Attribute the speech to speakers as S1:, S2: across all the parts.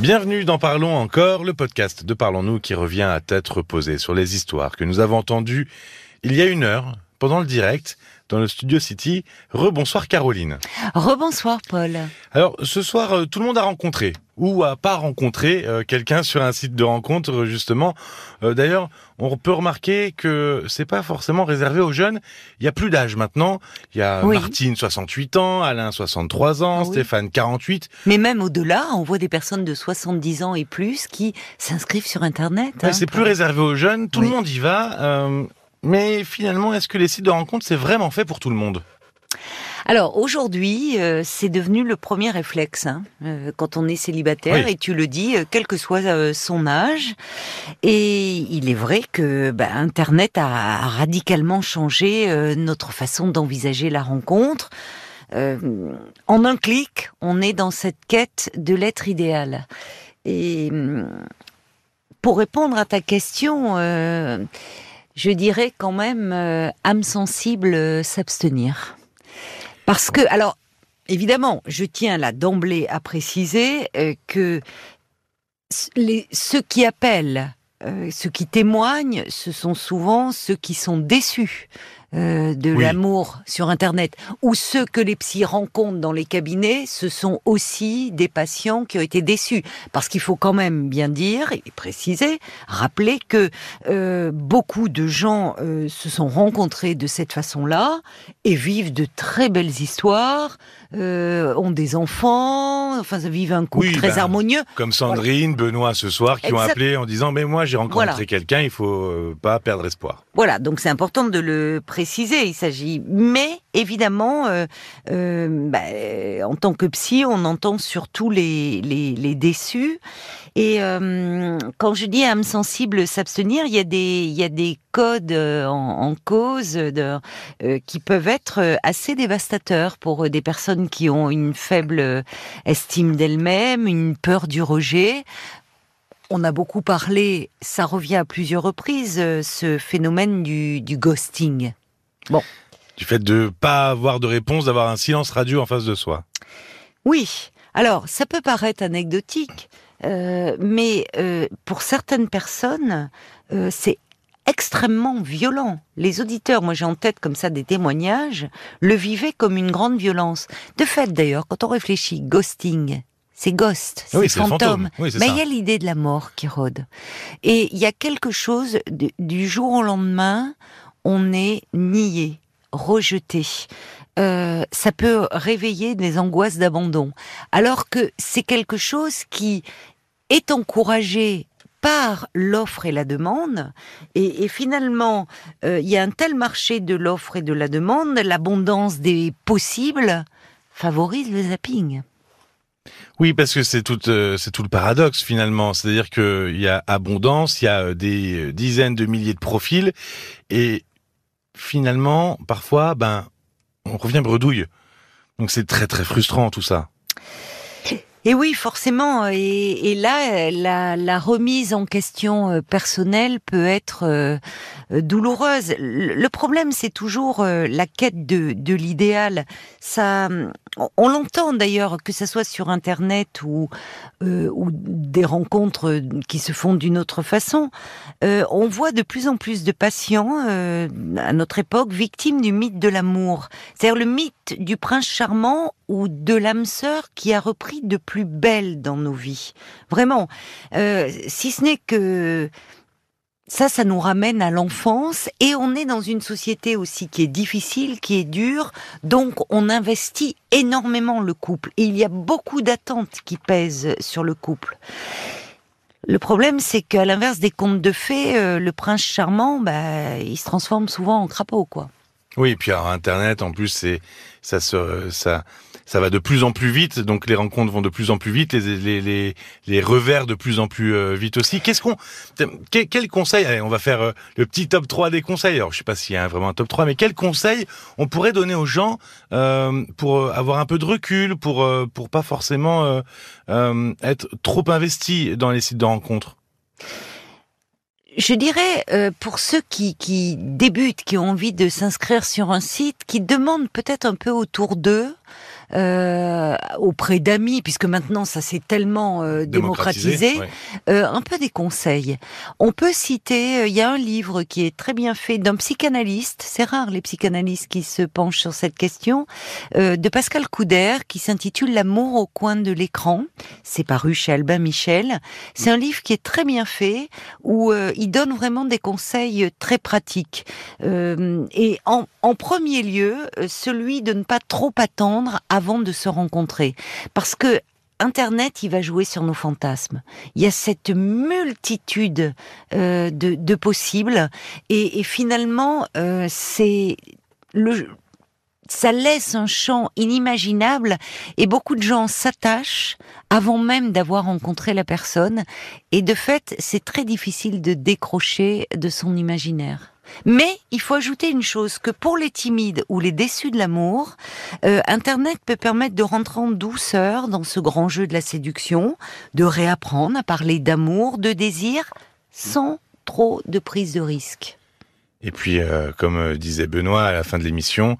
S1: Bienvenue dans Parlons encore, le podcast de Parlons-nous qui revient à tête reposée sur les histoires que nous avons entendues il y a une heure pendant le direct dans le Studio City. Rebonsoir Caroline.
S2: Rebonsoir Paul.
S1: Alors ce soir, euh, tout le monde a rencontré ou a pas rencontré euh, quelqu'un sur un site de rencontre justement. Euh, d'ailleurs, on peut remarquer que c'est pas forcément réservé aux jeunes. Il y a plus d'âge maintenant. Il y a
S2: Oui.
S1: Martine 68 ans, Alain 63 ans,
S2: Ah oui.
S1: Stéphane 48.
S2: Mais même au-delà, on voit des personnes de 70 ans et plus qui s'inscrivent sur Internet. Hein,
S1: c'est plus réservé aux jeunes. Tout
S2: Oui.
S1: le monde y va. euh, mais finalement, est-ce que les sites de rencontre c'est vraiment fait pour tout le monde?
S2: Alors aujourd'hui, euh, c'est devenu le premier réflexe hein, euh, quand on est célibataire
S1: Oui.
S2: et tu le dis, euh, quel que soit son âge. Et il est vrai que bah, Internet a radicalement changé notre façon d'envisager la rencontre. En un clic, on est dans cette quête de l'être idéal. Et hum, pour répondre à ta question, je dirais quand même euh, âme sensible, euh, s'abstenir. Parce que, alors, évidemment, je tiens là d'emblée à préciser euh, que ceux qui appellent, ceux qui témoignent, ce sont souvent ceux qui sont déçus euh, de
S1: Oui.
S2: l'amour sur Internet, ou ceux que les psys rencontrent dans les cabinets, ce sont aussi des patients qui ont été déçus. Parce qu'il faut quand même bien dire et préciser, rappeler que euh, beaucoup de gens euh, se sont rencontrés de cette façon-là et vivent de très belles histoires, ont des enfants, enfin vivent un couple
S1: Oui,
S2: très
S1: ben,
S2: harmonieux.
S1: Comme Sandrine, Benoît ce soir, qui ont
S2: Exact.
S1: appelé en disant mais moi j'ai rencontré
S2: Voilà.
S1: quelqu'un, il faut pas perdre espoir.
S2: Voilà, donc c'est important de le préciser. Il s'agit, mais évidemment, euh, euh, bah, en tant que psy, on entend surtout les, les, déçus. Et euh, quand je dis âme sensible, s'abstenir, il y a des il y a des codes en, cause qui peuvent être assez dévastateurs pour des personnes qui ont une faible estime d'elles-mêmes, une peur du rejet. On a beaucoup parlé, ça revient à plusieurs reprises, ce phénomène du, du ghosting.
S1: Du fait de pas avoir de réponse, d'avoir un silence radio en face de soi.
S2: Oui, alors ça peut paraître anecdotique, euh, mais euh, pour certaines personnes, euh, c'est extrêmement violent. Les auditeurs, moi j'ai en tête comme ça des témoignages, le vivaient comme une grande violence. De fait d'ailleurs, quand on réfléchit, ghosting, c'est ghost, c'est
S1: Oui, c'est
S2: fantôme.
S1: fantôme. Oui, c'est
S2: Mais il y a l'idée de la mort qui rôde. Et il y a quelque chose de- du jour au lendemain, on est nié, rejeté. Euh, ça peut réveiller des angoisses d'abandon. Alors que c'est quelque chose qui est encouragé par l'offre et la demande. Et, finalement, euh, il y a un tel marché de l'offre et de la demande, l'abondance des possibles favorise le zapping.
S1: Oui, parce que c'est tout, euh, c'est tout le paradoxe finalement. C'est-à-dire qu'il y a abondance, il y a des dizaines de milliers de profils, et finalement, parfois, ben, on revient bredouille. Donc c'est très très frustrant tout ça.
S2: Et oui, forcément. Et, et là, euh, la, remise en question euh, personnelle peut être euh, euh, douloureuse. Le problème, c'est toujours euh, la quête de, de l'idéal. Ça, on, l'entend d'ailleurs, que ça soit sur Internet ou euh, ou des rencontres euh, qui se font d'une autre façon. Euh, on voit de plus en plus de patients euh, à notre époque victimes du mythe de l'amour, c'est-à-dire le mythe du prince charmant ou de l'âme sœur qui a repris de plus belle dans nos vies. Vraiment, Euh, si ce n'est que ça, ça nous ramène à l'enfance et on est dans une société aussi qui est difficile, qui est dure, donc on investit énormément le couple et il y a beaucoup d'attentes qui pèsent sur le couple. Le problème, c'est qu'à l'inverse des contes de fées, euh, le prince charmant, bah, il se transforme souvent en crapaud, quoi.
S1: Oui, et puis alors, Internet, en plus, c'est ça se ça ça va de plus en plus vite, donc les rencontres vont de plus en plus vite, les les les, les revers de plus en plus euh, vite aussi. Qu'est-ce qu'on quel, conseil Allez, on va faire euh, le petit top 3 des conseils. Alors, je sais pas s'il y a vraiment un top 3, mais quel conseil on pourrait donner aux gens euh, pour euh, avoir un peu de recul, pour pour pas forcément être trop investi dans les sites de rencontres?
S2: Je dirais, euh, pour ceux qui, qui débutent, qui ont envie de s'inscrire sur un site, qui demandent peut-être un peu autour d'eux, euh, auprès d'amis, puisque maintenant ça s'est tellement euh, démocratisé, euh, un peu des conseils. On peut citer, il y a un livre qui est très bien fait d'un psychanalyste, c'est rare les psychanalystes qui se penchent sur cette question, de Pascal Couder, qui s'intitule L'amour au coin de l'écran. C'est paru chez Albin Michel. C'est un livre qui est très bien fait, où il donne vraiment des conseils très pratiques. et en, en premier lieu, celui de ne pas trop attendre avant de se rencontrer. Parce que Internet, il va jouer sur nos fantasmes. Il y a cette multitude euh, de, possibles, et, finalement, euh, c'est le, ça laisse un champ inimaginable, et beaucoup de gens s'attachent avant même d'avoir rencontré la personne, et de fait, c'est très difficile de décrocher de son imaginaire. Mais il faut ajouter une chose, que pour les timides ou les déçus de l'amour, euh, Internet peut permettre de rentrer en douceur dans ce grand jeu de la séduction, de réapprendre à parler d'amour, de désir, sans trop de prise de risque.
S1: Et puis, euh, comme euh, disait Benoît à la fin de l'émission,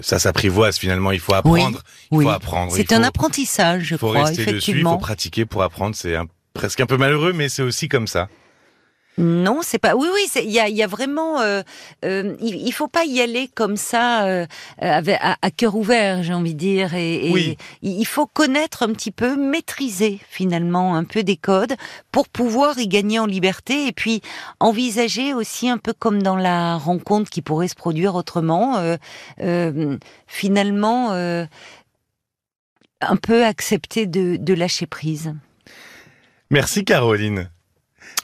S1: ça s'apprivoise finalement. Il faut apprendre. il faut apprendre.
S2: C'est un apprentissage, je
S1: crois.
S2: Il faut rester dessus. Il
S1: faut pratiquer pour apprendre. C'est presque un peu malheureux, mais c'est aussi comme ça.
S2: Non, c'est pas. Oui, oui, il y a, y a, vraiment. Euh, euh, il, faut pas y aller comme ça, euh, avec, à, cœur ouvert, j'ai envie de dire. Et, il faut connaître un petit peu, maîtriser finalement un peu des codes pour pouvoir y gagner en liberté et puis envisager aussi un peu comme dans la rencontre qui pourrait se produire autrement. finalement, un peu accepter de, de lâcher prise.
S1: Merci Caroline.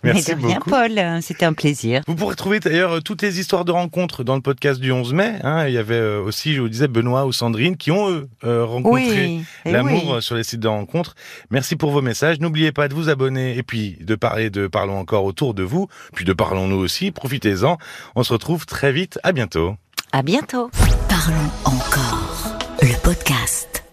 S1: Merci
S2: Mais de rien, Paul. C'était un plaisir.
S1: Vous pourrez trouver d'ailleurs euh, toutes les histoires de rencontres dans le podcast du 11 mai. Hein. Il y avait euh, aussi, je vous disais, Benoît ou Sandrine qui ont euh, rencontré l'amour sur les sites de rencontres. Merci pour vos messages. N'oubliez pas de vous abonner et puis de parler de Parlons encore autour de vous, puis de Parlons-nous aussi. Profitez-en. On se retrouve très vite. À bientôt.
S2: À bientôt.
S3: Parlons encore. Le podcast.